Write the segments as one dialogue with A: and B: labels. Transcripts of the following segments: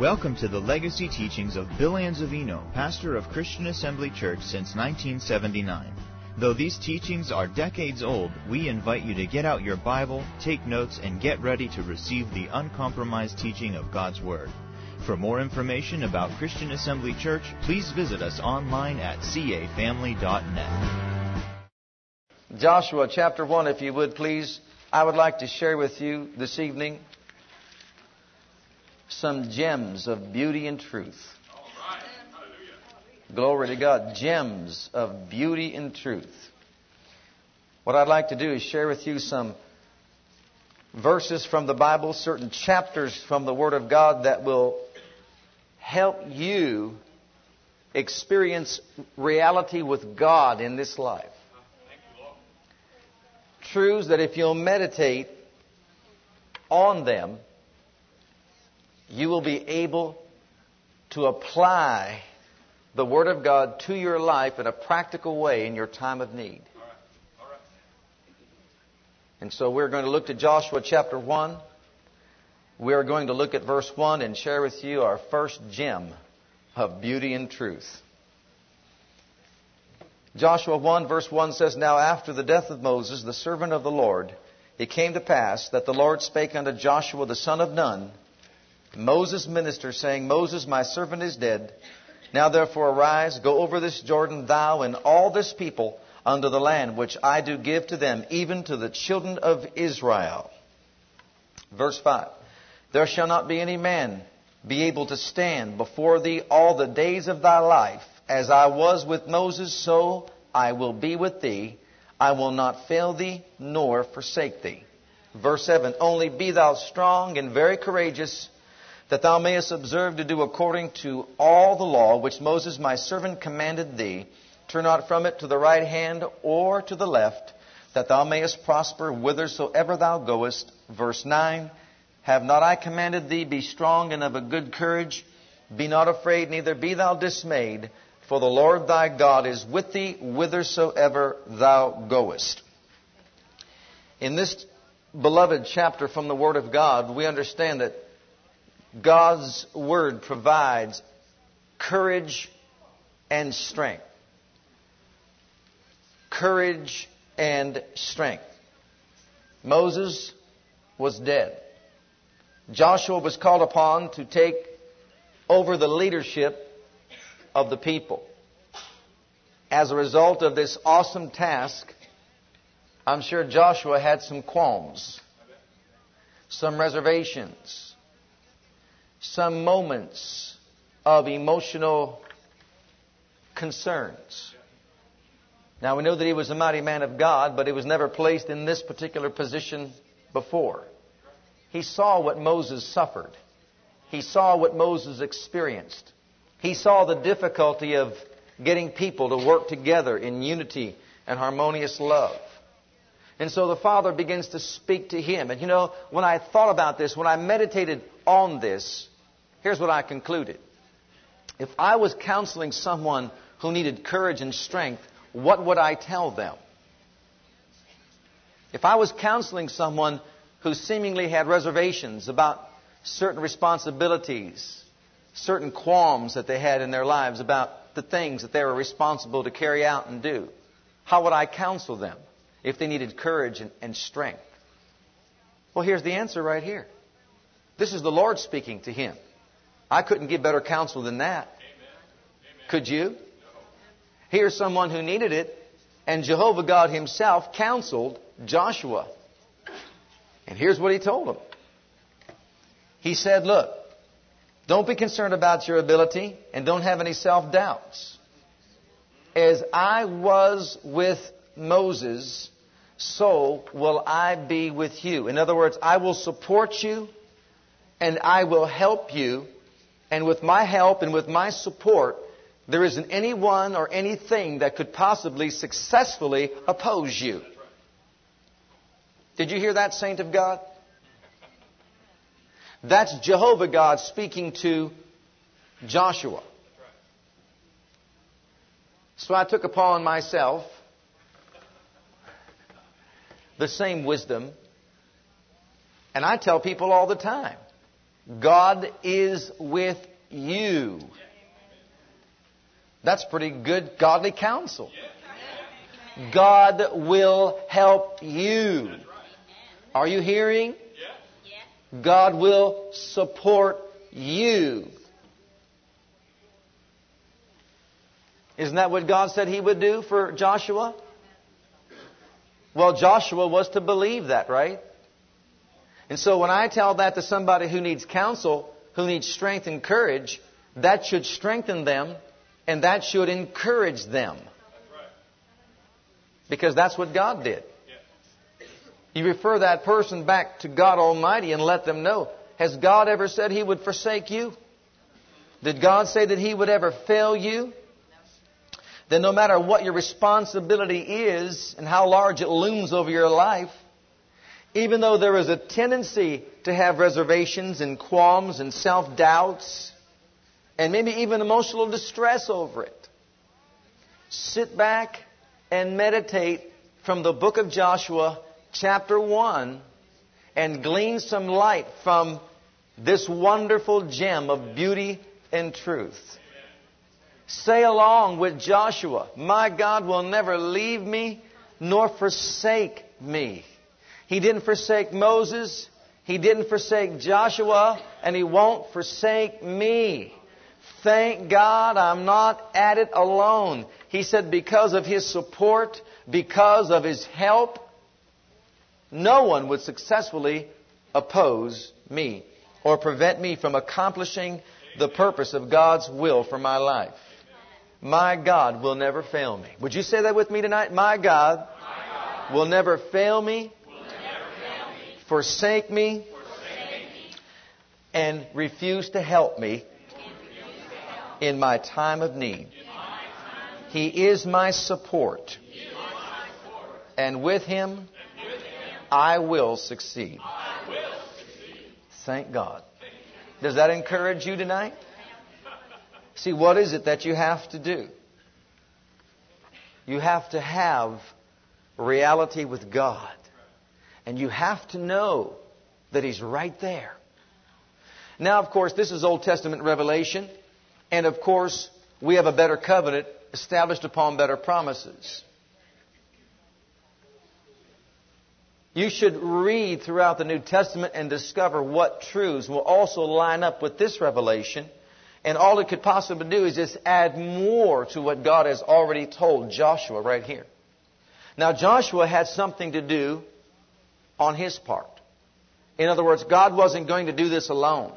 A: Welcome to the legacy teachings of Bill Anzavino, pastor of Christian Assembly Church since 1979. Though these teachings are decades old, we invite you to get out your Bible, take notes, and get ready to receive the uncompromised teaching of God's Word. For more information about Christian Assembly Church, please visit us online at cafamily.net.
B: Joshua chapter 1, if you would please. I would like to share with you this evening some gems of beauty and truth. Glory to God. Gems of beauty and truth. What I'd like to do is share with you some verses from the Bible, certain chapters from the Word of God that will help you experience reality with God in this life. Truths that if you'll meditate on them, you will be able to apply the Word of God to your life in a practical way in your time of need. And so we're going to look to Joshua chapter 1. We are going to look at verse 1 and share with you our first gem of beauty and truth. Joshua 1 verse 1 says, Now after the death of Moses, the servant of the Lord, it came to pass that the Lord spake unto Joshua the son of Nun, Moses' minister, saying, Moses, my servant is dead. Now therefore arise, go over this Jordan, thou and all this people, unto the land which I do give to them, even to the children of Israel. Verse 5. There shall not be any man be able to stand before thee all the days of thy life. As I was with Moses, so I will be with thee. I will not fail thee, nor forsake thee. Verse 7. Only be thou strong and very courageous, that thou mayest observe to do according to all the law which Moses my servant commanded thee. Turn not from it to the right hand or to the left, that thou mayest prosper whithersoever thou goest. Verse 9. Have not I commanded thee, be strong and of a good courage? Be not afraid, neither be thou dismayed, for the Lord thy God is with thee whithersoever thou goest. In this beloved chapter from the Word of God, we understand that God's Word provides courage and strength. Courage and strength. Moses was dead. Joshua was called upon to take over the leadership of the people. As a result of this awesome task, I'm sure Joshua had some qualms, some reservations, some moments of emotional concerns. Now we know that he was a mighty man of God, but he was never placed in this particular position before. He saw what Moses suffered. He saw what Moses experienced. He saw the difficulty of getting people to work together in unity and harmonious love. And so the Father begins to speak to him. And you know, when I thought about this, when I meditated on this, here's what I concluded. If I was counseling someone who needed courage and strength, what would I tell them? If I was counseling someone who seemingly had reservations about certain responsibilities, certain qualms that they had in their lives about the things that they were responsible to carry out and do. How would I counsel them if they needed courage and, and strength? Well, here's the answer right here. This is the Lord speaking to him. I couldn't give better counsel than that. Could you? Here's someone who needed it, and Jehovah God Himself counseled Joshua. And here's what he told him. He said, Look, don't be concerned about your ability and don't have any self doubts. As I was with Moses, so will I be with you. In other words, I will support you and I will help you. And with my help and with my support, there isn't anyone or anything that could possibly successfully oppose you. Did you hear that, saint of God? That's Jehovah God speaking to Joshua. So I took upon myself the same wisdom, and I tell people all the time God is with you. That's pretty good godly counsel. God will help you. Are you hearing? God will support you. Isn't that what God said He would do for Joshua? Well, Joshua was to believe that, right? And so when I tell that to somebody who needs counsel, who needs strength and courage, that should strengthen them and that should encourage them. Because that's what God did. You refer that person back to God Almighty and let them know Has God ever said He would forsake you? Did God say that He would ever fail you? Then, no matter what your responsibility is and how large it looms over your life, even though there is a tendency to have reservations and qualms and self doubts and maybe even emotional distress over it, sit back and meditate from the book of Joshua chapter 1 and glean some light from this wonderful gem of beauty and truth. Say along with Joshua, My God will never leave me nor forsake me. He didn't forsake Moses, He didn't forsake Joshua, and He won't forsake me. Thank God I'm not at it alone. He said, because of His support, because of His help, no one would successfully oppose me or prevent me from accomplishing the purpose of God's will for my life. My God will never fail me. Would you say that with me tonight? My God, will, never fail me, will never fail me, forsake me, and refuse to help me in my time of need. He is my support. And with Him, I will succeed. Thank God. Does that encourage you tonight? See, what is it that you have to do? You have to have reality with God. And you have to know that He's right there. Now, of course, this is Old Testament revelation. And of course, we have a better covenant established upon better promises. You should read throughout the New Testament and discover what truths will also line up with this revelation and all it could possibly do is just add more to what God has already told Joshua right here. Now, Joshua had something to do on his part. In other words, God wasn't going to do this alone.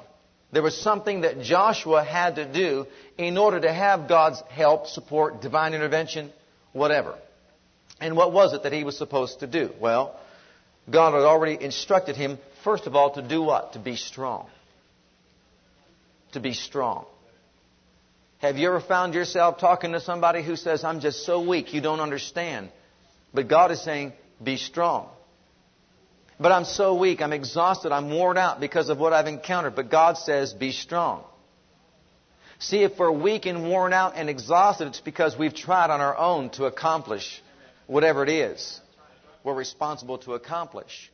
B: There was something that Joshua had to do in order to have God's help, support, divine intervention, whatever. And what was it that he was supposed to do? Well, God had already instructed him, first of all, to do what? To be strong. To be strong. Have you ever found yourself talking to somebody who says, I'm just so weak, you don't understand? But God is saying, be strong. But I'm so weak, I'm exhausted, I'm worn out because of what I've encountered. But God says, be strong. See, if we're weak and worn out and exhausted, it's because we've tried on our own to accomplish whatever it is we're responsible to accomplish.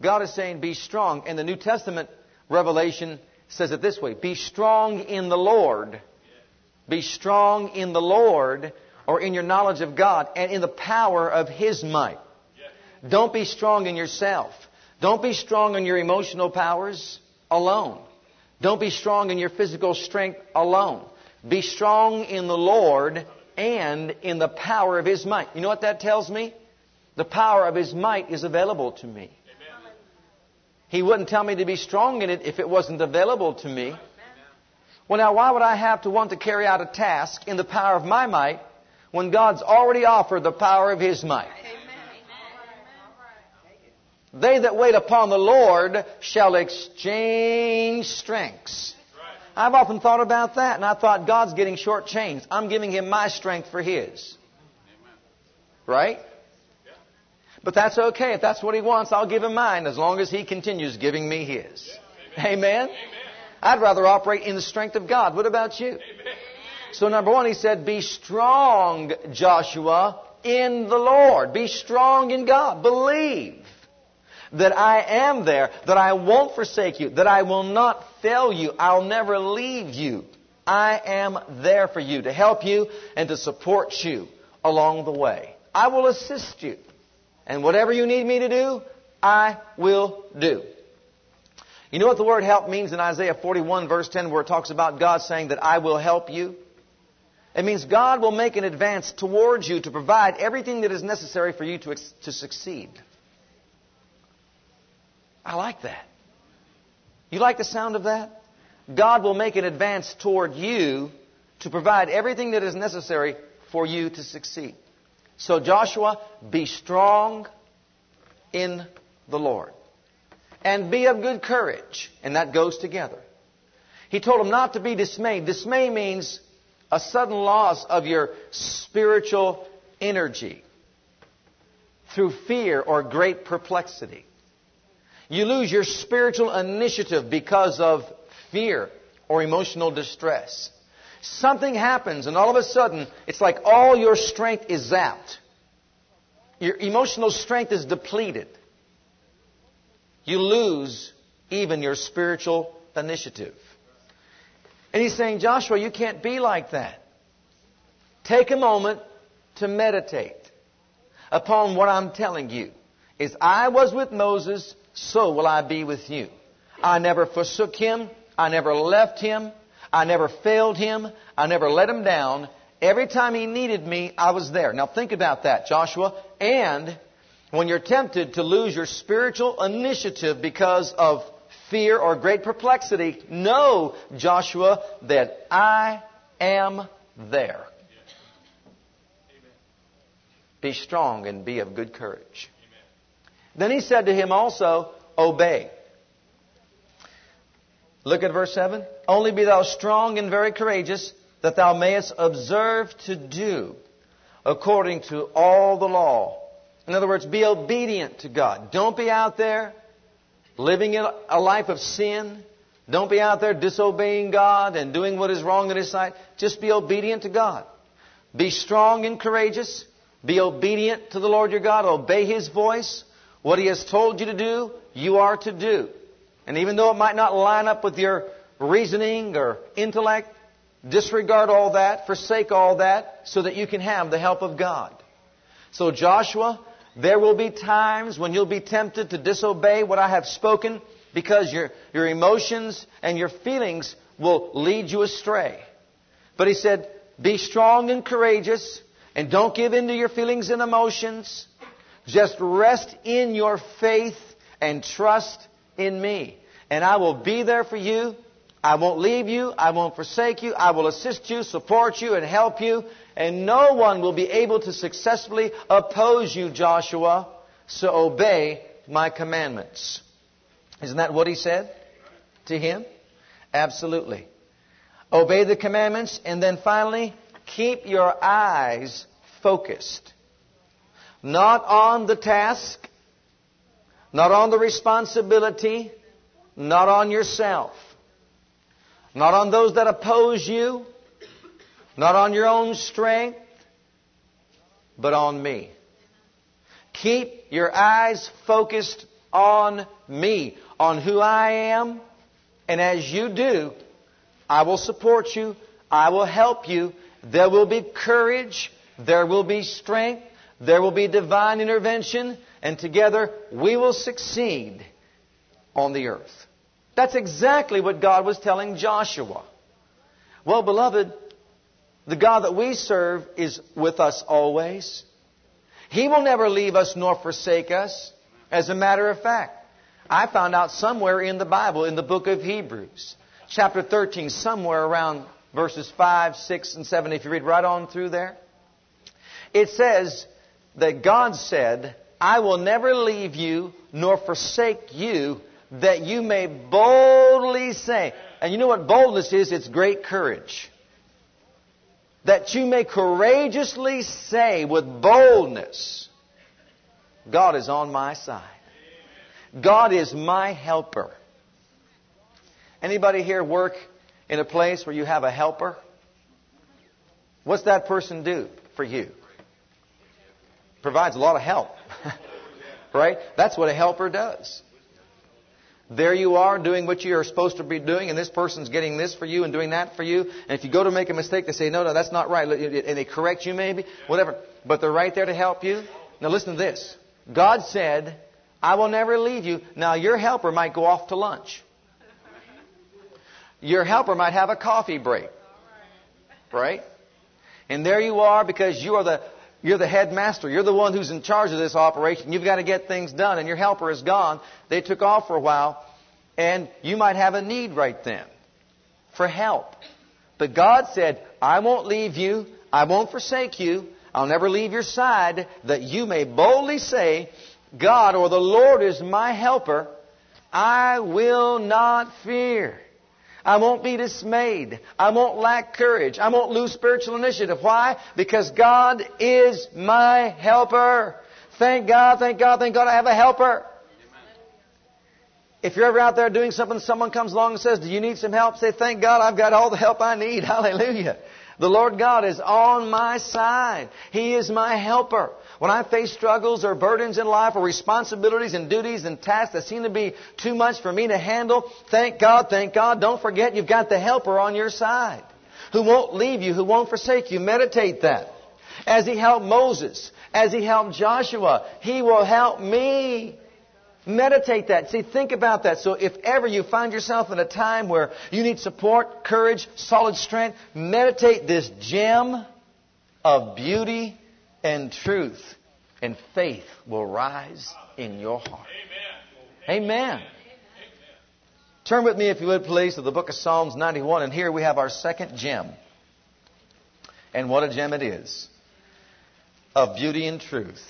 B: God is saying, be strong. And the New Testament revelation says it this way Be strong in the Lord. Be strong in the Lord or in your knowledge of God and in the power of His might. Don't be strong in yourself. Don't be strong in your emotional powers alone. Don't be strong in your physical strength alone. Be strong in the Lord and in the power of His might. You know what that tells me? The power of His might is available to me. He wouldn't tell me to be strong in it if it wasn't available to me. Well, now, why would I have to want to carry out a task in the power of my might when God's already offered the power of His might? They that wait upon the Lord shall exchange strengths. I've often thought about that, and I thought God's getting short shortchanged. I'm giving Him my strength for His. Right? But that's okay. If that's what he wants, I'll give him mine as long as he continues giving me his. Amen? I'd rather operate in the strength of God. What about you? So number one, he said, be strong, Joshua, in the Lord. Be strong in God. Believe. That I am there, that I won't forsake you, that I will not fail you, I'll never leave you. I am there for you to help you and to support you along the way. I will assist you. And whatever you need me to do, I will do. You know what the word help means in Isaiah 41 verse 10 where it talks about God saying that I will help you? It means God will make an advance towards you to provide everything that is necessary for you to, to succeed. I like that. You like the sound of that? God will make an advance toward you to provide everything that is necessary for you to succeed. So, Joshua, be strong in the Lord. And be of good courage. And that goes together. He told him not to be dismayed. Dismay means a sudden loss of your spiritual energy through fear or great perplexity. You lose your spiritual initiative because of fear or emotional distress. Something happens and all of a sudden it's like all your strength is zapped. Your emotional strength is depleted. You lose even your spiritual initiative. And he's saying, Joshua, you can't be like that. Take a moment to meditate upon what I'm telling you. As I was with Moses, so will I be with you. I never forsook him. I never left him. I never failed him. I never let him down. Every time he needed me, I was there. Now think about that, Joshua. And when you're tempted to lose your spiritual initiative because of fear or great perplexity, know, Joshua, that I am there. Be strong and be of good courage. Then he said to him also, Obey. Look at verse 7. Only be thou strong and very courageous, that thou mayest observe to do according to all the law. In other words, be obedient to God. Don't be out there living a life of sin. Don't be out there disobeying God and doing what is wrong in His sight. Just be obedient to God. Be strong and courageous. Be obedient to the Lord your God. Obey His voice. What He has told you to do, you are to do. And even though it might not line up with your reasoning or intellect, disregard all that, forsake all that, so that you can have the help of God. So Joshua, there will be times when you'll be tempted to disobey what I have spoken because your, your emotions and your feelings will lead you astray. But he said, be strong and courageous and don't give in to your feelings and emotions. Just rest in your faith and trust in me. And I will be there for you. I won't leave you. I won't forsake you. I will assist you, support you, and help you. And no one will be able to successfully oppose you, Joshua. So obey my commandments. Isn't that what he said to him? Absolutely. Obey the commandments. And then finally, keep your eyes focused. Not on the task, not on the responsibility, not on yourself, not on those that oppose you, not on your own strength, but on me. Keep your eyes focused on me, on who I am, and as you do, I will support you, I will help you. There will be courage, there will be strength, there will be divine intervention, and together we will succeed on the earth. That's exactly what God was telling Joshua. Well, beloved, the God that we serve is with us always. He will never leave us nor forsake us. As a matter of fact, I found out somewhere in the Bible, in the book of Hebrews, chapter 13, somewhere around verses 5, 6, and 7, if you read right on through there, it says that God said, I will never leave you nor forsake you that you may boldly say. And you know what boldness is? It's great courage. That you may courageously say with boldness, God is on my side. God is my helper. Anybody here work in a place where you have a helper? What's that person do for you? Provides a lot of help. Right? That's what a helper does. There you are doing what you are supposed to be doing, and this person's getting this for you and doing that for you. And if you go to make a mistake, they say, no, no, that's not right. And they correct you maybe, whatever. But they're right there to help you. Now listen to this. God said, I will never leave you. Now your helper might go off to lunch. Your helper might have a coffee break. Right? And there you are because you are the you're the headmaster. You're the one who's in charge of this operation. You've got to get things done, and your helper is gone. They took off for a while, and you might have a need right then for help. But God said, I won't leave you. I won't forsake you. I'll never leave your side, that you may boldly say, God or the Lord is my helper. I will not fear. I won't be dismayed. I won't lack courage. I won't lose spiritual initiative. Why? Because God is my helper. Thank God, thank God, thank God I have a helper. If you're ever out there doing something, someone comes along and says, Do you need some help? Say, Thank God I've got all the help I need. Hallelujah. The Lord God is on my side. He is my helper. When I face struggles or burdens in life or responsibilities and duties and tasks that seem to be too much for me to handle, thank God, thank God. Don't forget you've got the helper on your side who won't leave you, who won't forsake you. Meditate that. As he helped Moses, as he helped Joshua, he will help me. Meditate that. See, think about that. So if ever you find yourself in a time where you need support, courage, solid strength, meditate this gem of beauty and truth, and faith will rise in your heart. Amen. Amen. Turn with me, if you would, please, to the book of Psalms 91, and here we have our second gem. And what a gem it is of beauty and truth.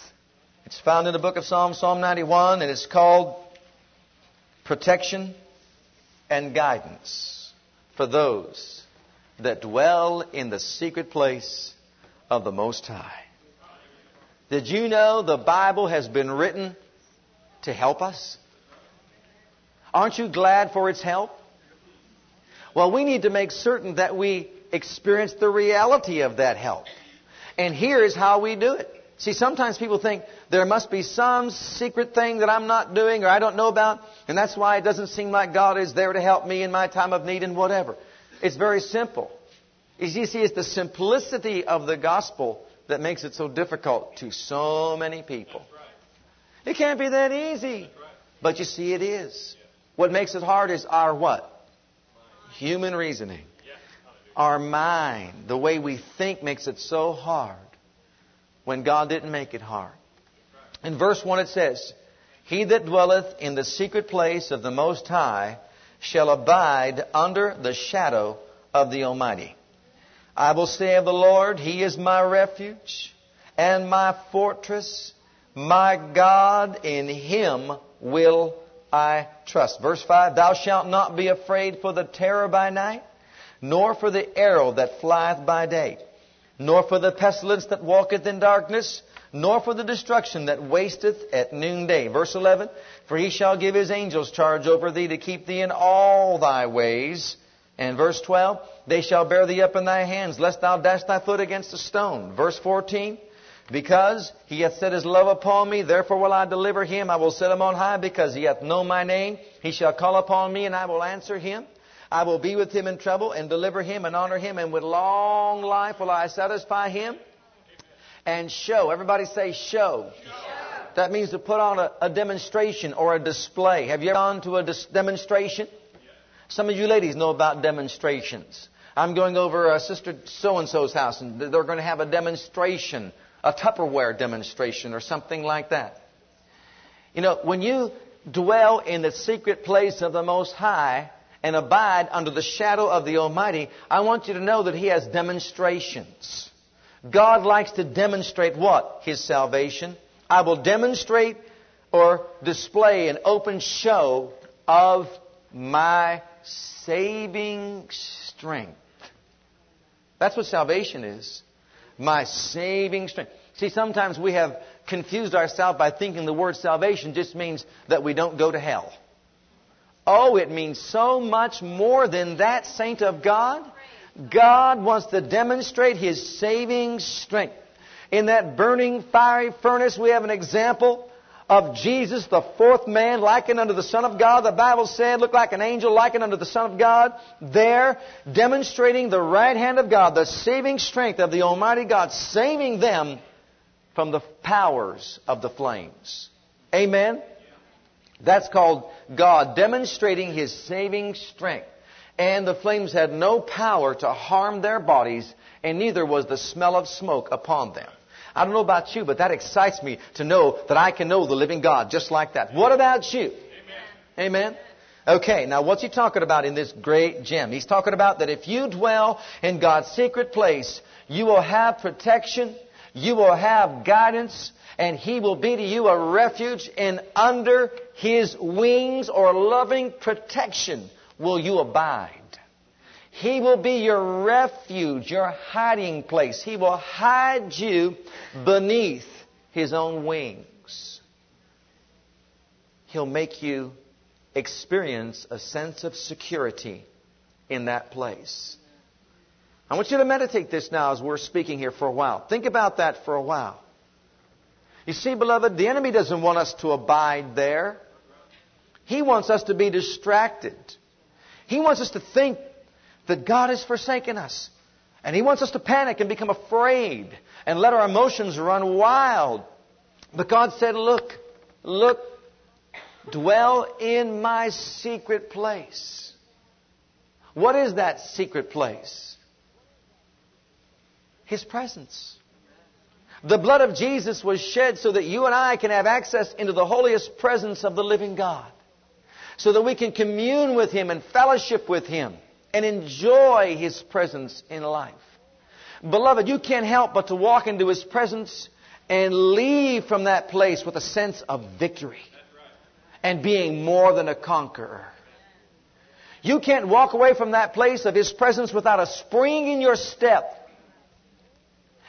B: It's found in the book of Psalms, Psalm 91, and it's called Protection and Guidance for those that dwell in the secret place of the Most High. Did you know the Bible has been written to help us? Aren't you glad for its help? Well, we need to make certain that we experience the reality of that help. And here is how we do it. See, sometimes people think there must be some secret thing that I'm not doing or I don't know about, and that's why it doesn't seem like God is there to help me in my time of need and whatever. It's very simple. You see, it's the simplicity of the gospel that makes it so difficult to so many people. It can't be that easy. But you see, it is. What makes it hard is our what? Human reasoning. Our mind, the way we think makes it so hard when God didn't make it hard. In verse 1 it says, He that dwelleth in the secret place of the Most High shall abide under the shadow of the Almighty. I will say of the Lord, He is my refuge and my fortress, my God, in Him will I trust. Verse 5, Thou shalt not be afraid for the terror by night, nor for the arrow that flieth by day nor for the pestilence that walketh in darkness, nor for the destruction that wasteth at noonday. Verse 11, For he shall give his angels charge over thee to keep thee in all thy ways. And verse 12, They shall bear thee up in thy hands, lest thou dash thy foot against a stone. Verse 14, Because he hath set his love upon me, therefore will I deliver him. I will set him on high, because he hath known my name. He shall call upon me, and I will answer him. I will be with him in trouble and deliver him and honor him, and with long life will I satisfy him and show. Everybody say show. That means to put on a, a, demonstration or a display. Have you ever gone to a dis- demonstration? Some of you ladies know about demonstrations. I'm going over a sister so and so's house, and they're going to have a demonstration, a Tupperware demonstration, or something like that. You know, when you dwell in the secret place of the Most High, and abide under the shadow of the Almighty, I want you to know that He has demonstrations. God likes to demonstrate what? His salvation. I will demonstrate or display an open show of my saving strength. That's what salvation is. My saving strength. See, sometimes we have confused ourselves by thinking the word salvation just means that we don't go to hell. Oh, it means so much more than that, saint of God. God wants to demonstrate His saving strength. In that burning fiery furnace, we have an example of Jesus, the fourth man, likened unto the Son of God. The Bible said, looked like an angel likened unto the Son of God. There, demonstrating the right hand of God, the saving strength of the Almighty God, saving them from the powers of the flames. Amen? That's called God demonstrating His saving strength. And the flames had no power to harm their bodies, and neither was the smell of smoke upon them. I don't know about you, but that excites me to know that I can know the living God just like that. What about you? Amen. Amen. Okay, now what's he talking about in this great gem? He's talking about that if you dwell in God's secret place, you will have protection, you will have guidance, and He will be to you a refuge, and under His wings or loving protection will you abide. He will be your refuge, your hiding place. He will hide you beneath His own wings. He'll make you experience a sense of security in that place. I want you to meditate this now as we're speaking here for a while. Think about that for a while. You see, beloved, the enemy doesn't want us to abide there. He wants us to be distracted. He wants us to think that God has forsaken us. And he wants us to panic and become afraid and let our emotions run wild. But God said, Look, look, dwell in my secret place. What is that secret place? His presence. The blood of Jesus was shed so that you and I can have access into the holiest presence of the living God. So that we can commune with Him and fellowship with Him and enjoy His presence in life. Beloved, you can't help but to walk into His presence and leave from that place with a sense of victory and being more than a conqueror. You can't walk away from that place of His presence without a spring in your step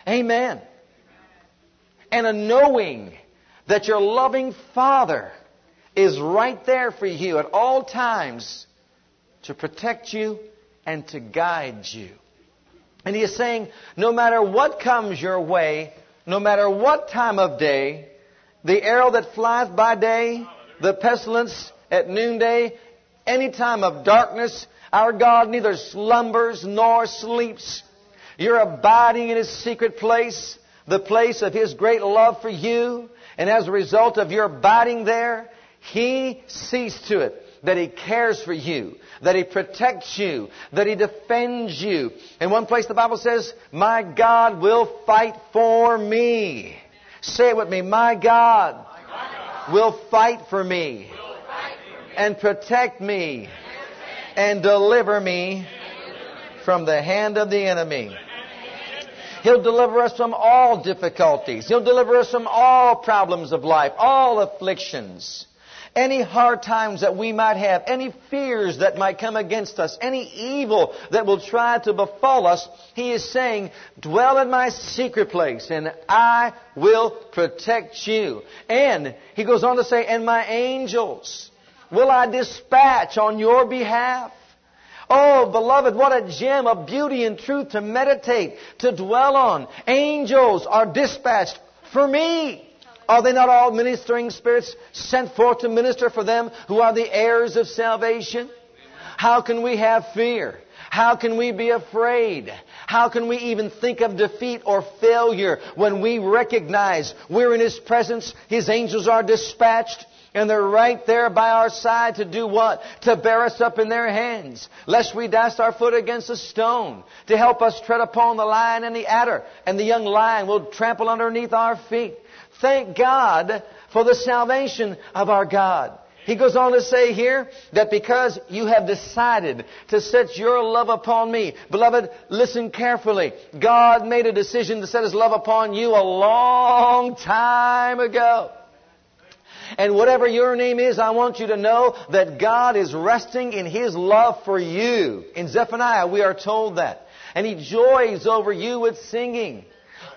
B: Amen. And a knowing that your loving Father is right there for you at all times to protect you and to guide you. And he is saying, no matter what comes your way, no matter what time of day, the arrow that flieth by day, the pestilence at noonday, any time of darkness, our God neither slumbers nor sleeps. You're abiding in His secret place, the place of His great love for you. And as a result of your abiding there, He sees to it that He cares for you, that He protects you, that He defends you. In one place the Bible says, My God will fight for me. Say it with me. My God, will fight for me. and protect me and deliver me from the hand of the enemy. He'll deliver us from all difficulties. He'll deliver us from all problems of life, all afflictions. Any hard times that we might have, any fears that might come against us, any evil that will try to befall us, He is saying, dwell in my secret place and I will protect you. And He goes on to say, and my angels will I dispatch on your behalf. Oh, beloved, what a gem of beauty and truth to meditate, to dwell on. Angels are dispatched for me. Are they not all ministering spirits sent forth to minister for them who are the heirs of salvation? How can we have fear? How can we be afraid? How can we even think of defeat or failure when we recognize we're in His presence, His angels are dispatched, and they're right there by our side to do what? To bear us up in their hands, lest we dash our foot against a stone, to help us tread upon the lion and the adder, and the young lion will trample underneath our feet. Thank God for the salvation of our God. He goes on to say here that because you have decided to set your love upon me, beloved, listen carefully. God made a decision to set His love upon you a long time ago. And whatever your name is, I want you to know that God is resting in His love for you. In Zephaniah, we are told that. And He joys over you with singing.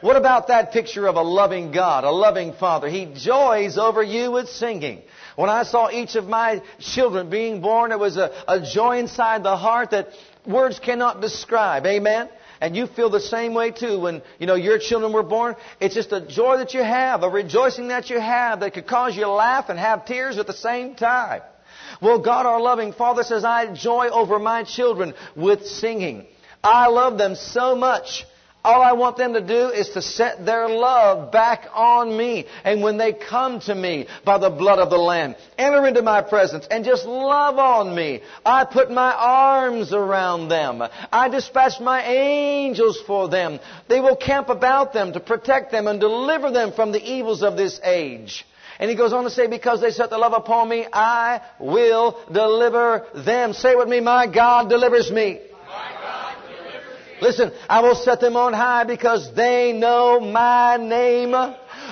B: What about that picture of a loving God, a loving Father? He joys over you with singing. When I saw each of my children being born, it was a, a joy inside the heart that words cannot describe. Amen? And you feel the same way too when, you know, your children were born. It's just a joy that you have, a rejoicing that you have that could cause you to laugh and have tears at the same time. Well, God our loving Father says, I joy over my children with singing. I love them so much all I want them to do is to set their love back on me. And when they come to me by the blood of the Lamb, enter into my presence and just love on me. I put my arms around them. I dispatch my angels for them. They will camp about them to protect them and deliver them from the evils of this age. And he goes on to say, because they set their love upon me, I will deliver them. Say with me, my God delivers me. Listen, I will set them on high because they know my name.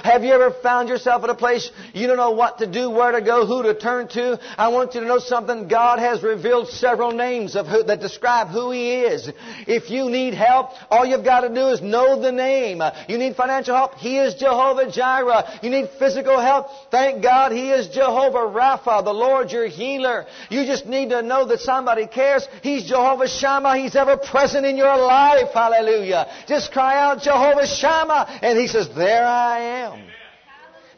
B: Have you ever found yourself at a place you don't know what to do, where to go, who to turn to? I want you to know something. God has revealed several names of who, that describe who He is. If you need help, all you've got to do is know the name. You need financial help, He is Jehovah Jireh. You need physical help, thank God He is Jehovah Rapha, the Lord your healer. You just need to know that somebody cares. He's Jehovah Shammah. He's ever present in your life. Hallelujah. Just cry out Jehovah Shammah, and He says, there I am.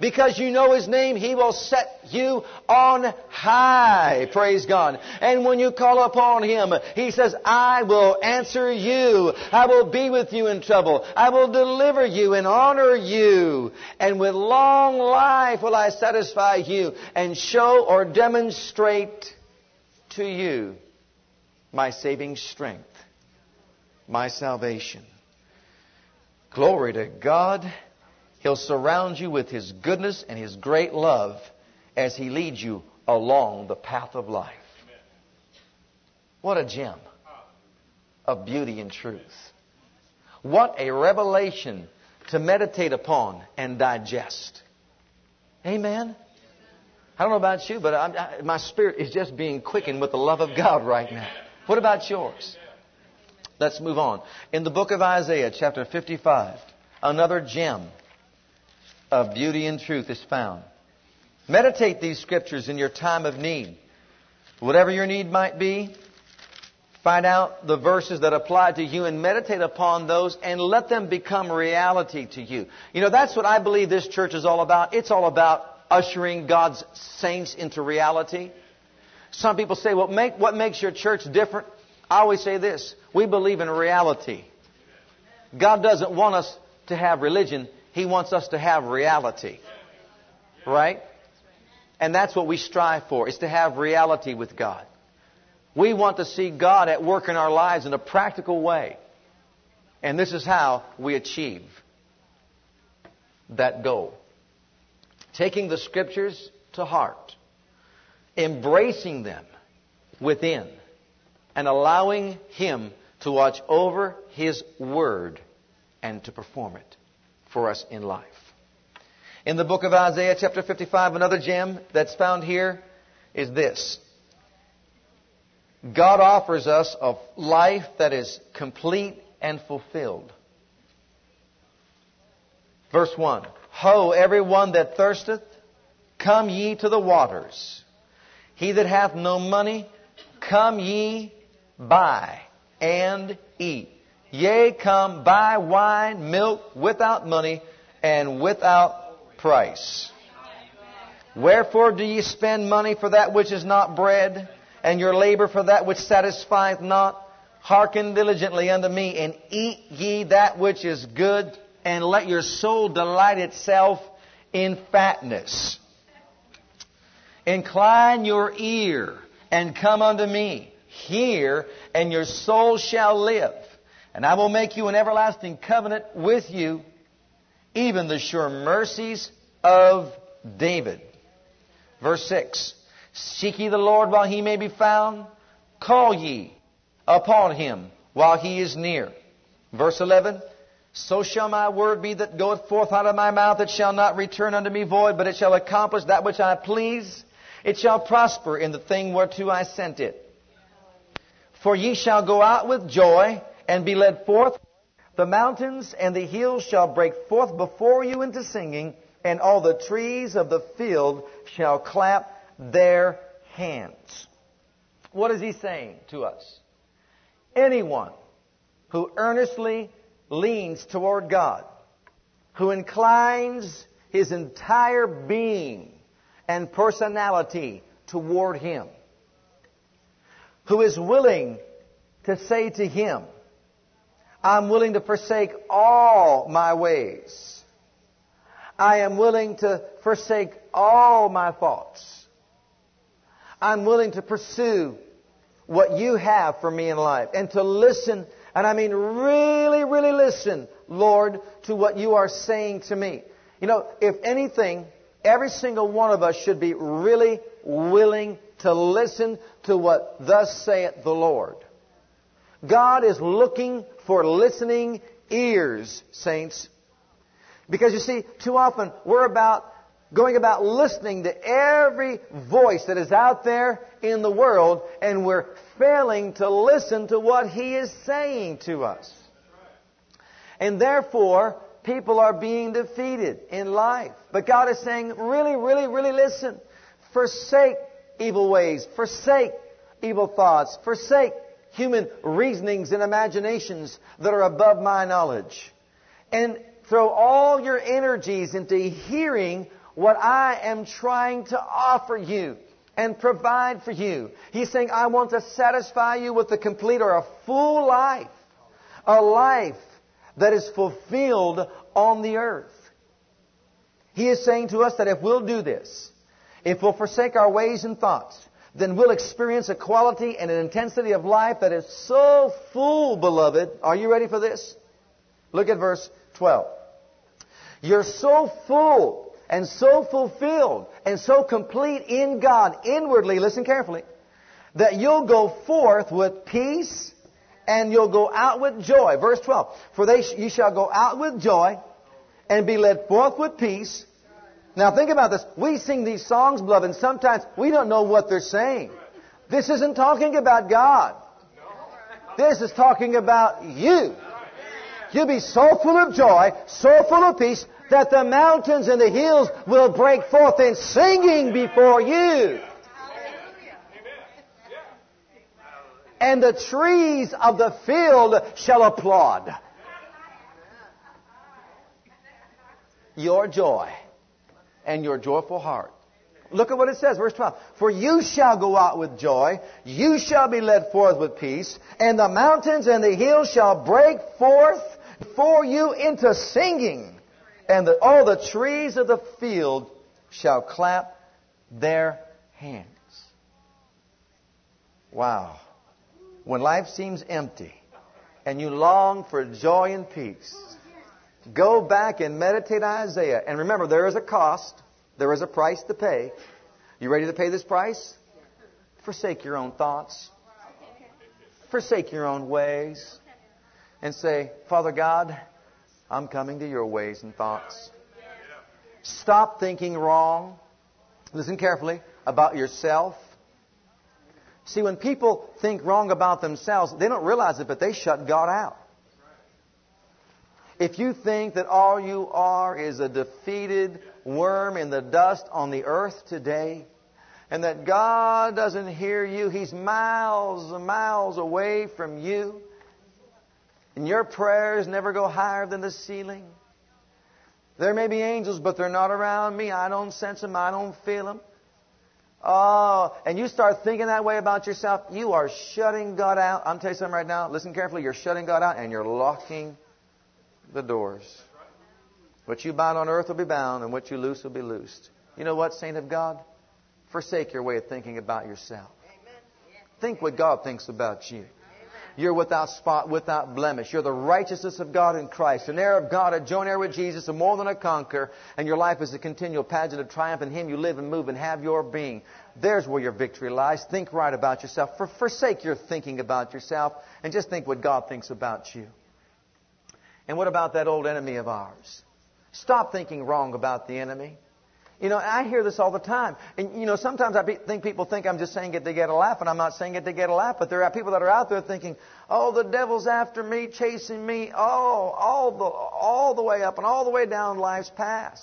B: Because you know His name, He will set you on high. Praise God. And when you call upon Him, He says, I will answer you. I will be with you in trouble. I will deliver you and honor you. And with long life will I satisfy you and show or demonstrate to you my saving strength, my salvation. Glory to God. He'll surround you with His goodness and His great love as He leads you along the path of life. What a gem of beauty and truth. What a revelation to meditate upon and digest. Amen. I don't know about you, but I, my spirit is just being quickened with the love of God right now. What about yours? Let's move on. In the book of Isaiah, chapter 55, another gem of beauty and truth is found. Meditate these scriptures in your time of need. Whatever your need might be, find out the verses that apply to you and meditate upon those and let them become reality to you. You know, that's what I believe this church is all about. It's all about ushering God's saints into reality. Some people say, well, make, what makes your church different? I always say this. We believe in reality. God doesn't want us to have religion. He wants us to have reality. Right? And that's what we strive for, is to have reality with God. We want to see God at work in our lives in a practical way. And this is how we achieve that goal. Taking the scriptures to heart, embracing them within, and allowing Him to watch over His Word and to perform it for us in life. In the book of Isaiah, chapter 55, another gem that's found here is this. God offers us a life that is complete and fulfilled. Verse 1 Ho, everyone that thirsteth, come ye to the waters. He that hath no money, come ye buy and eat. Yea, come buy wine, milk without money and without price. Wherefore do ye spend money for that which is not bread, and your labor for that which satisfieth not? Hearken diligently unto me, and eat ye that which is good, and let your soul delight itself in fatness. Incline your ear, and come unto me. Hear, and your soul shall live. And I will make you an everlasting covenant with you, even the sure mercies of David. Verse 6 Seek ye the Lord while he may be found, call ye upon him while he is near. Verse 11 So shall my word be that goeth forth out of my mouth, it shall not return unto me void, but it shall accomplish that which I please. It shall prosper in the thing whereto I sent it. For ye shall go out with joy and be led forth. The mountains and the hills shall break forth before you into singing, and all the trees of the field shall clap their hands. What is he saying to us? anyone who earnestly leans toward God, who inclines his entire being and personality toward Him, who is willing to say to Him, I'm willing to forsake all my ways. I am willing to forsake all my thoughts. I'm willing to pursue what you have for me in life and to listen, and I mean really, really listen, Lord, to what you are saying to me. You know, if anything, every single one of us should be really willing to listen to what thus saith the Lord. God is looking for listening ears, saints. Because you see, too often we're about going about listening to every voice that is out there in the world and we're failing to listen to what He is saying to us. And therefore, people are being defeated in life. But God is saying, really, really, really listen. Forsake evil ways. Forsake evil thoughts. Forsake human reasonings and imaginations that are above my knowledge. And throw all your energies into hearing what I am trying to offer you and provide for you. He's saying, I want to satisfy you with a complete or a full life. A life that is fulfilled on the earth. He is saying to us that if we'll do this, if we'll forsake our ways and thoughts, then we'll experience a quality and an intensity of life that is so full, beloved. Are you ready for this? Look at verse 12. You're so full and so fulfilled and so complete in God inwardly, listen carefully, that you'll go forth with peace and you'll go out with joy. Verse 12. For they, you shall go out with joy and be led forth with peace. Now think about this. We sing these songs, beloved, and sometimes we don't know what they're saying. This isn't talking about God. This is talking about you. You'll be so full of joy, so full of peace, that the mountains and the hills will break forth in singing before you. and the trees of the field shall applaud. Your joy and your joyful heart. Look at what it says, verse 12. For you shall go out with joy, you shall be led forth with peace, and the mountains and the hills shall break forth for you into singing, and the, all the trees of the field shall clap their hands. Wow when life seems empty and you long for joy and peace, go back and meditate Isaiah. And remember, there is a cost, there is a price to pay. You ready to pay this price? Forsake your own thoughts, forsake your own ways, and say, Father God, I'm coming to your ways and thoughts. Stop thinking wrong. Listen carefully about yourself See, when people think wrong about themselves, they don't realize it, but they shut God out. If you think that all you are is a defeated worm in the dust on the earth today, and that God doesn't hear you, He's miles and miles away from you, and your prayers never go higher than the ceiling. There may be angels, but they're not around me. I don't sense them. I don't feel them. Oh, and you start thinking that way about yourself, you are shutting God out. I'm telling you something right now. Listen carefully. You're shutting God out and you're locking the doors. What you bind on earth will be bound, and what you loose will be loosed. You know what, saint of God? Forsake your way of thinking about yourself. Think what God thinks about you. You're without spot, without blemish. You're the righteousness of God in Christ, an heir of God, a joint heir with Jesus, and more than a conqueror. And your life is a continual pageant of triumph. In Him you live and move and have your being. There's where your victory lies. Think right about yourself. For, forsake your thinking about yourself and just think what God thinks about you. And what about that old enemy of ours? Stop thinking wrong about the enemy. You know, I hear this all the time. And, you know, sometimes I be, think people think I'm just saying it to get a laugh, and I'm not saying it to get a laugh, but there are people that are out there thinking, oh, the devil's after me, chasing me, oh, all the, all the way up and all the way down life's path.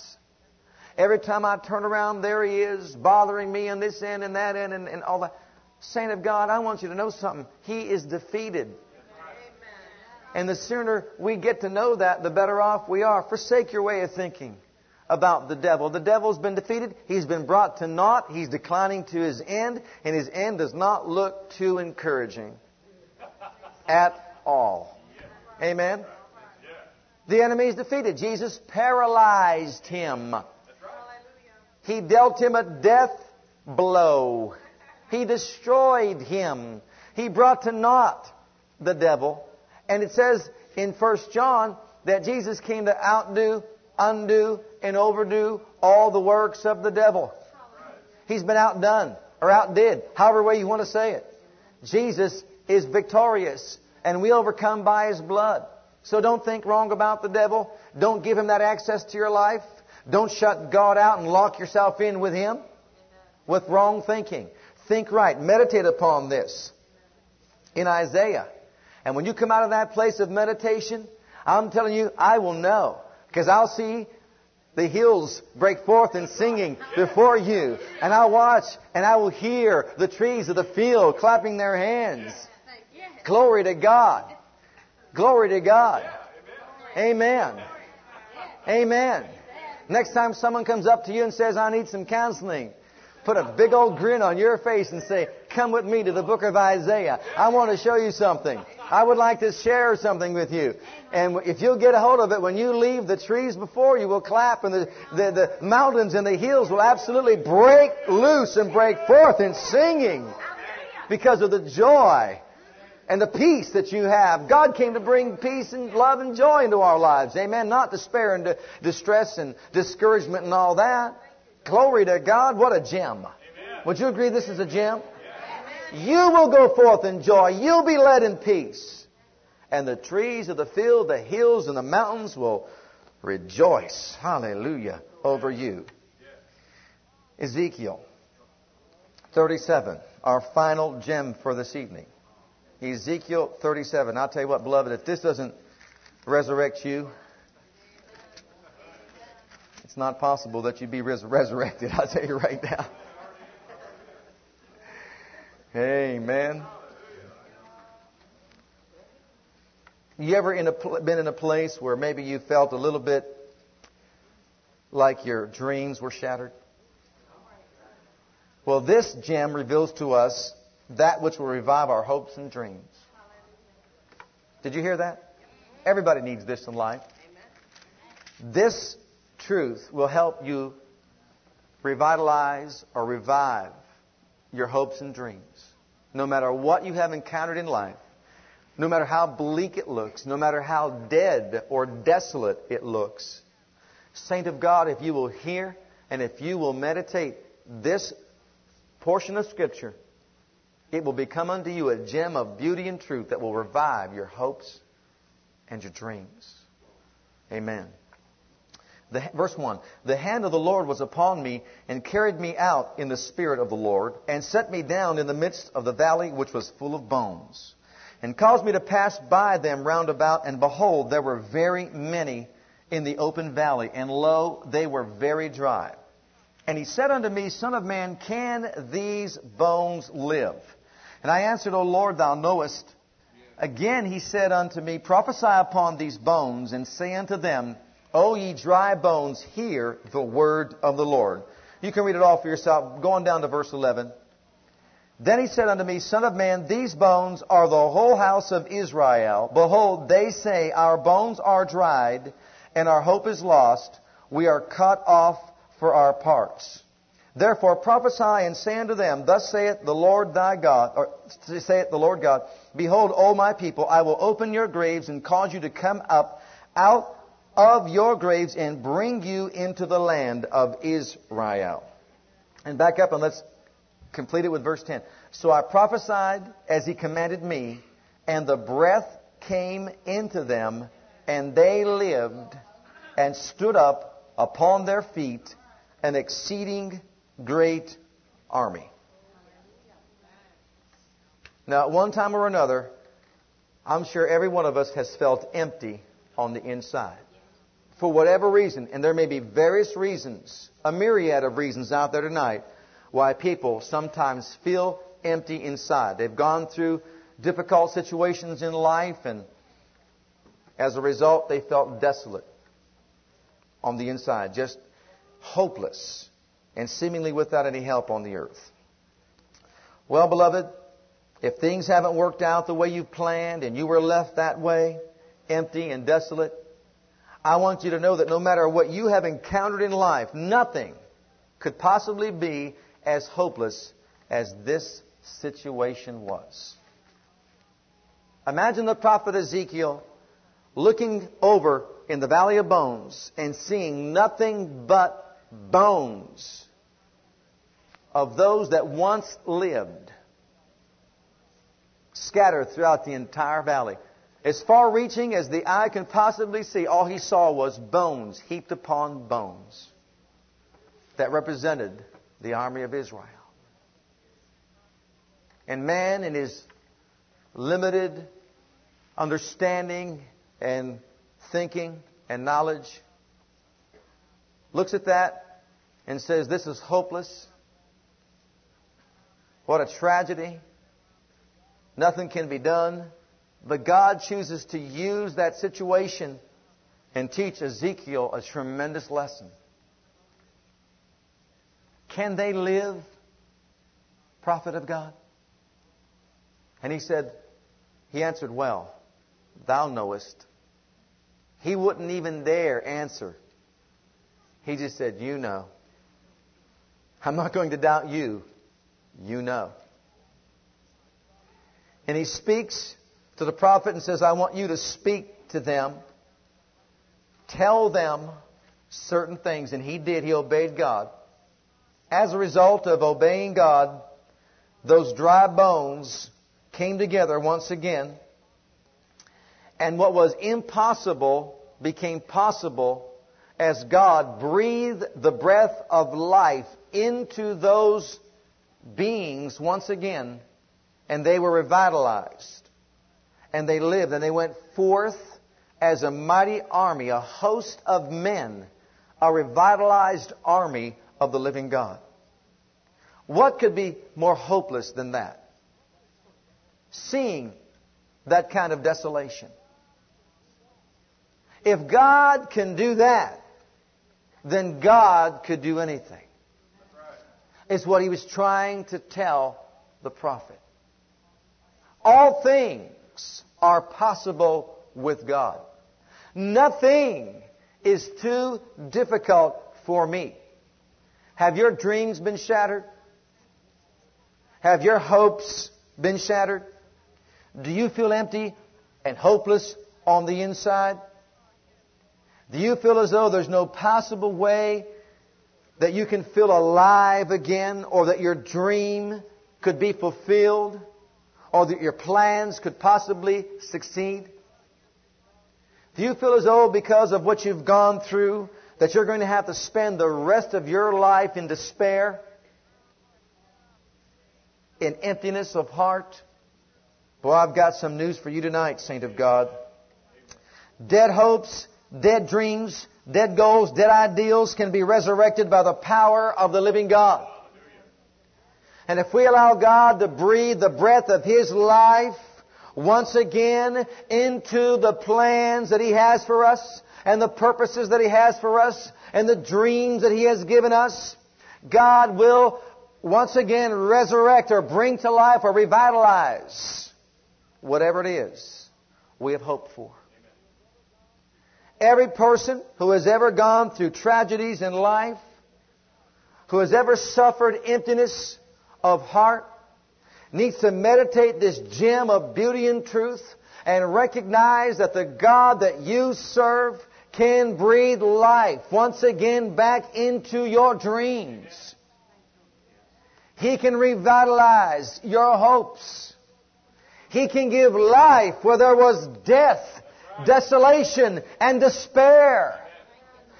B: Every time I turn around, there he is, bothering me on this end and that end and, and all that. Saint of God, I want you to know something. He is defeated. And the sooner we get to know that, the better off we are. Forsake your way of thinking about the devil. The devil's been defeated. He's been brought to naught. He's declining to his end, and his end does not look too encouraging at all. Amen? The enemy is defeated. Jesus paralyzed him. He dealt him a death blow. He destroyed him. He brought to naught the devil. And it says in 1 John that Jesus came to outdo, undo, and overdo all the works of the devil. He's been outdone or outdid, however way you want to say it. Jesus is victorious and we overcome by His blood. So don't think wrong about the devil. Don't give him that access to your life. Don't shut God out and lock yourself in with him with wrong thinking. Think right. Meditate upon this in Isaiah. And when you come out of that place of meditation, I'm telling you, I will know. Because I'll see the hills break forth in singing before you. And I'll watch and I will hear the trees of the field clapping their hands. Glory to God. Glory to God. Amen. Amen. Next time someone comes up to you and says, I need some counseling, put a big old grin on your face and say, Come with me to the book of Isaiah. I want to show you something. I would like to share something with you. And if you'll get a hold of it, when you leave, the trees before you will clap and the, the, the mountains and the hills will absolutely break loose and break forth in singing because of the joy and the peace that you have. God came to bring peace and love and joy into our lives. Amen. Not despair and distress and discouragement and all that. Glory to God. What a gem. Would you agree this is a gem? You will go forth in joy. You'll be led in peace. And the trees of the field, the hills, and the mountains will rejoice. Hallelujah. Over you. Ezekiel 37, our final gem for this evening. Ezekiel 37. I'll tell you what, beloved, if this doesn't resurrect you, it's not possible that you'd be res- resurrected. I'll tell you right now. Amen. You ever in a, been in a place where maybe you felt a little bit like your dreams were shattered? Well, this gem reveals to us that which will revive our hopes and dreams. Did you hear that? Everybody needs this in life. This truth will help you revitalize or revive your hopes and dreams. No matter what you have encountered in life, no matter how bleak it looks, no matter how dead or desolate it looks, Saint of God, if you will hear and if you will meditate this portion of Scripture, it will become unto you a gem of beauty and truth that will revive your hopes and your dreams. Amen. The, verse 1 The hand of the Lord was upon me and carried me out in the spirit of the Lord and set me down in the midst of the valley which was full of bones and caused me to pass by them round about and behold there were very many in the open valley and lo they were very dry. And he said unto me, Son of man, can these bones live? And I answered, O Lord, thou knowest. Again he said unto me, Prophesy upon these bones, and say unto them, O ye dry bones, hear the word of the Lord. You can read it all for yourself. Going down to verse 11. Then he said unto me, Son of man, these bones are the whole house of Israel. Behold, they say, Our bones are dried, and our hope is lost. We are cut off for our parts. Therefore prophesy and say unto them, Thus saith the Lord thy God, or saith the Lord God, Behold, O my people, I will open your graves and cause you to come up out of your graves and bring you into the land of Israel. And back up and let's complete it with verse 10. So I prophesied as he commanded me, and the breath came into them, and they lived and stood up upon their feet, an exceeding great army. Now, at one time or another, I'm sure every one of us has felt empty on the inside. For whatever reason, and there may be various reasons, a myriad of reasons out there tonight, why people sometimes feel empty inside. They've gone through difficult situations in life and As a result, they felt desolate on the inside, just hopeless and seemingly without any help on the earth. Well, beloved, if things haven't worked out the way you planned and you were left that way, empty and desolate, I want you to know that no matter what you have encountered in life, nothing could possibly be as hopeless as this situation was. Imagine the prophet Ezekiel looking over in the valley of bones and seeing nothing but bones of those that once lived scattered throughout the entire valley. As far reaching as the eye can possibly see, all he saw was bones heaped upon bones that represented the army of Israel. And man, in his limited understanding and thinking and knowledge, looks at that and says, This is hopeless. What a tragedy. Nothing can be done. But God chooses to use that situation and teach Ezekiel a tremendous lesson. Can they live, prophet of God? And he said, he answered, Well, thou knowest. He wouldn't even dare answer. He just said, You know. I'm not going to doubt you. You know. And he speaks to the prophet and says, I want you to speak to them. Tell them certain things. And he did. He obeyed God. As a result of obeying God, those dry bones came together once again. And what was impossible became possible as God breathed the breath of life into those beings once again, and they were revitalized. And they lived, and they went forth as a mighty army, a host of men, a revitalized army of the living God. What could be more hopeless than that? seeing that kind of desolation. If God can do that, then God could do anything. It's what he was trying to tell the prophet. All things are possible with God. Nothing is too difficult for me. Have your dreams been shattered? Have your hopes been shattered? Do you feel empty and hopeless on the inside? Do you feel as though there's no possible way that you can feel alive again or that your dream could be fulfilled or that your plans could possibly succeed? Do you feel as though because of what you've gone through that you're going to have to spend the rest of your life in despair, in emptiness of heart? Well, I've got some news for you tonight, saint of God. Dead hopes, dead dreams, dead goals, dead ideals can be resurrected by the power of the living God. And if we allow God to breathe the breath of His life once again into the plans that He has for us and the purposes that He has for us and the dreams that He has given us, God will once again resurrect or bring to life or revitalize whatever it is we have hoped for. Every person who has ever gone through tragedies in life, who has ever suffered emptiness of heart, needs to meditate this gem of beauty and truth and recognize that the God that you serve can breathe life once again back into your dreams. He can revitalize your hopes. He can give life where there was death, desolation, and despair.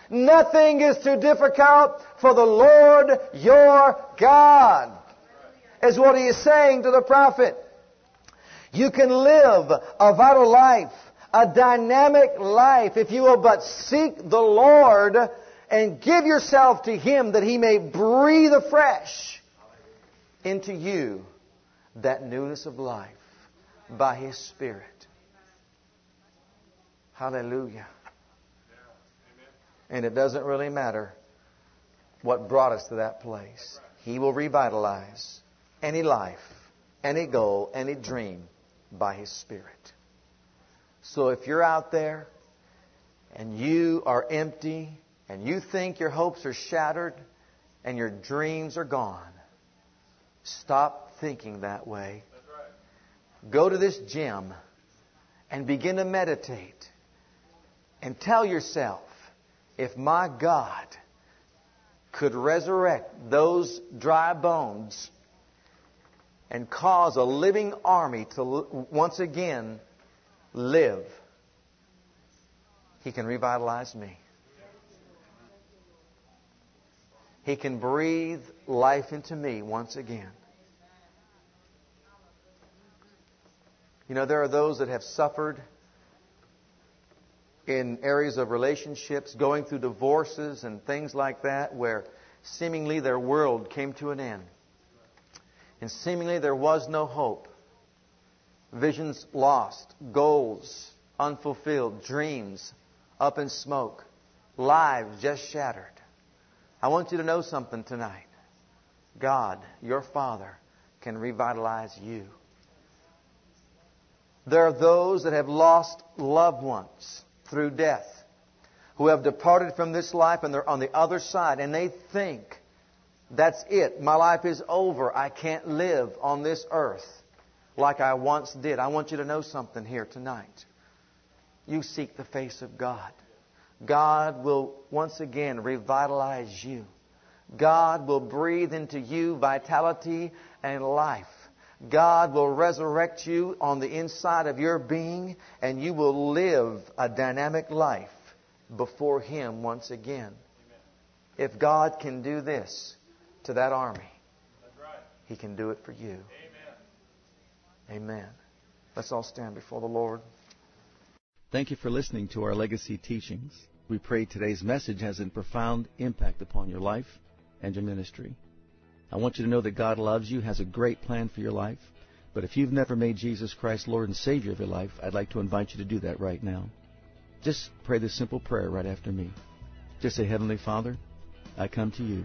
B: Nothing is too difficult for the Lord your God, is what he is saying to the prophet. You can live a vital life, a dynamic life, if you will but seek the Lord and give yourself to Him that He may breathe afresh into you that newness of life by His Spirit. Hallelujah. And it doesn't really matter what brought us to that place. He will revitalize any life, any goal, any dream by His Spirit. So if you're out there and you are empty and you think your hopes are shattered and your dreams are gone, stop thinking that way. Go to this gym and begin to meditate and tell yourself, if my God could resurrect those dry bones and cause a living army to once again live, He can revitalize me. He can breathe life into me once again. You know, there are those that have suffered in areas of relationships, going through divorces and things like that, where seemingly their world came to an end. And seemingly there was no hope. Visions lost, goals unfulfilled, dreams up in smoke, lives just shattered. I want you to know something tonight. God, your Father, can revitalize you. There are those that have lost loved ones through death, who have departed from this life and they're on the other side, and they think, that's it. My life is over. I can't live on this earth like I once did. I want you to know something here tonight. You seek the face of God. God will once again revitalize you. God will breathe into you vitality and life. God will resurrect you on the inside of your being, and you will live a dynamic life before Him once again. If God can do this to that army, He can do it for you. Amen. Let's all stand before the Lord.
C: Thank you for listening to our legacy teachings. We pray today's message has a profound impact upon your life and your ministry. I want you to know that God loves you, has a great plan for your life. But if you've never made Jesus Christ Lord and Savior of your life, I'd like to invite you to do that right now. Just pray this simple prayer right after me. Just say, Heavenly Father, I come to you